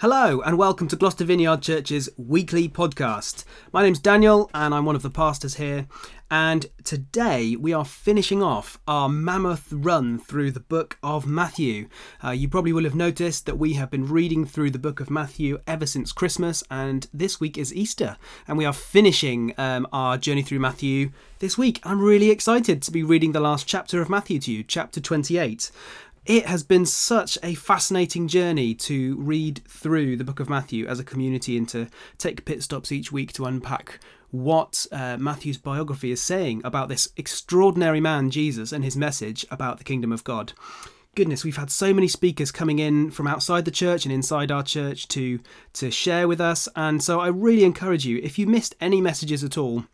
Hello, and welcome to Gloucester Vineyard Church's weekly podcast. My name's Daniel, and I'm one of the pastors here. And today we are finishing off our mammoth run through the book of Matthew. Uh, you probably will have noticed that we have been reading through the book of Matthew ever since Christmas, and this week is Easter. And we are finishing um, our journey through Matthew this week. I'm really excited to be reading the last chapter of Matthew to you, chapter 28 it has been such a fascinating journey to read through the book of Matthew as a community and to take pit stops each week to unpack what uh, Matthew's biography is saying about this extraordinary man, Jesus, and his message about the kingdom of God. Goodness, we've had so many speakers coming in from outside the church and inside our church to to share with us, and so I really encourage you if you missed any messages at all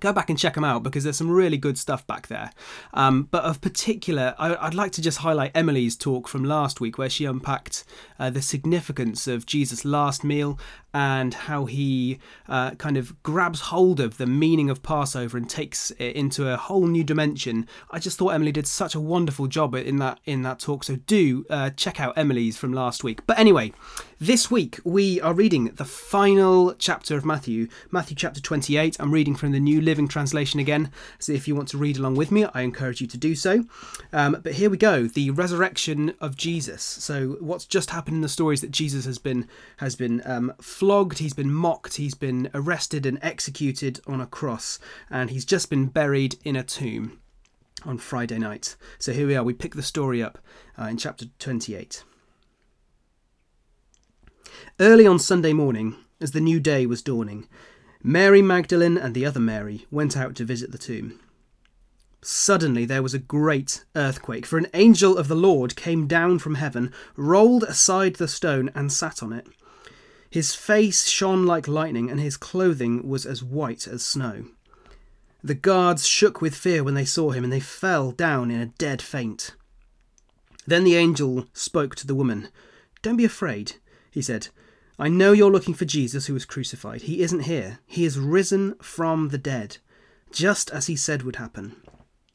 go back and check them out because there's some really good stuff back there. Um, but of particular, I, would like to just highlight Emily's talk from last week where she unpacked uh, the significance of Jesus' last meal and how he uh, kind of grabs hold of the meaning of Passover and takes it into a whole new dimension. I just thought Emily did such a wonderful job in that in that talk. So do uh, check out Emily's from last week. But anyway, this week we are reading the final chapter of Matthew, Matthew chapter 28. I'm reading from the New Living Translation again. So if you want to read along with me, I encourage you to do so. Um, but here we go, the resurrection of Jesus. So what's just happened in the stories that Jesus has been has been um, flogged, he's been mocked, he's been arrested and executed on a cross, and he's just been buried in a tomb on Friday night. So here we are, we pick the story up uh, in chapter 28. Early on Sunday morning, as the new day was dawning, Mary Magdalene and the other Mary went out to visit the tomb. Suddenly there was a great earthquake, for an angel of the Lord came down from heaven, rolled aside the stone, and sat on it. His face shone like lightning, and his clothing was as white as snow. The guards shook with fear when they saw him, and they fell down in a dead faint. Then the angel spoke to the woman. Don't be afraid, he said. I know you're looking for Jesus who was crucified. He isn't here. He is risen from the dead, just as he said would happen.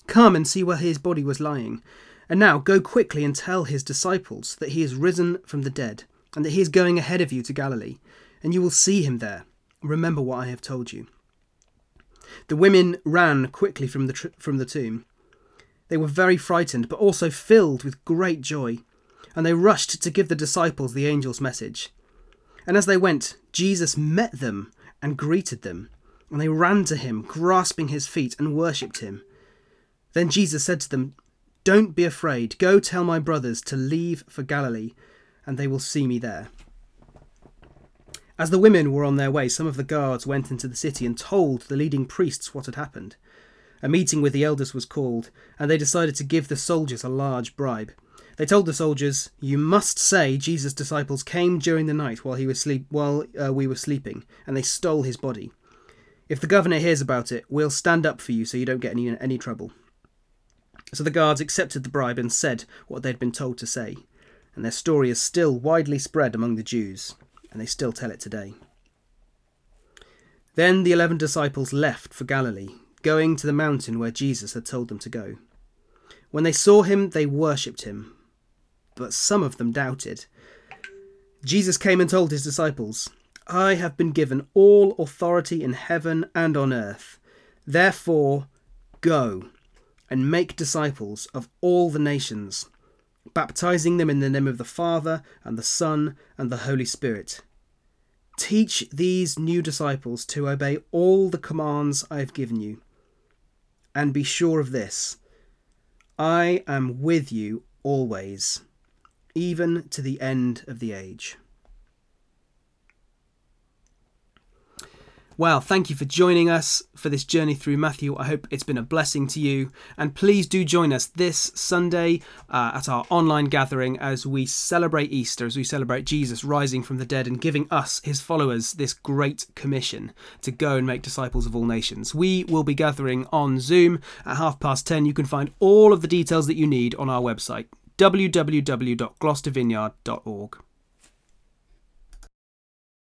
Come and see where his body was lying. And now go quickly and tell his disciples that he is risen from the dead and that he is going ahead of you to Galilee, and you will see him there. Remember what I have told you. The women ran quickly from the, tr- from the tomb. They were very frightened, but also filled with great joy, and they rushed to give the disciples the angel's message. And as they went, Jesus met them and greeted them, and they ran to him, grasping his feet, and worshipped him. Then Jesus said to them, Don't be afraid. Go tell my brothers to leave for Galilee and they will see me there. As the women were on their way, some of the guards went into the city and told the leading priests what had happened. A meeting with the elders was called, and they decided to give the soldiers a large bribe. They told the soldiers, "You must say Jesus' disciples came during the night while he was sleep while uh, we were sleeping, and they stole his body. If the governor hears about it, we'll stand up for you so you don't get any any trouble." So the guards accepted the bribe and said what they'd been told to say and their story is still widely spread among the Jews, and they still tell it today. Then the eleven disciples left for Galilee, going to the mountain where Jesus had told them to go. When they saw him, they worshipped him, but some of them doubted. Jesus came and told his disciples, I have been given all authority in heaven and on earth. Therefore, go and make disciples of all the nations baptizing them in the name of the Father, and the Son, and the Holy Spirit. Teach these new disciples to obey all the commands I have given you. And be sure of this I am with you always, even to the end of the age. Well, thank you for joining us for this journey through Matthew. I hope it's been a blessing to you. And please do join us this Sunday uh, at our online gathering as we celebrate Easter, as we celebrate Jesus rising from the dead and giving us, his followers, this great commission to go and make disciples of all nations. We will be gathering on Zoom at half past 10. You can find all of the details that you need on our website www.gloucestervineyard.org.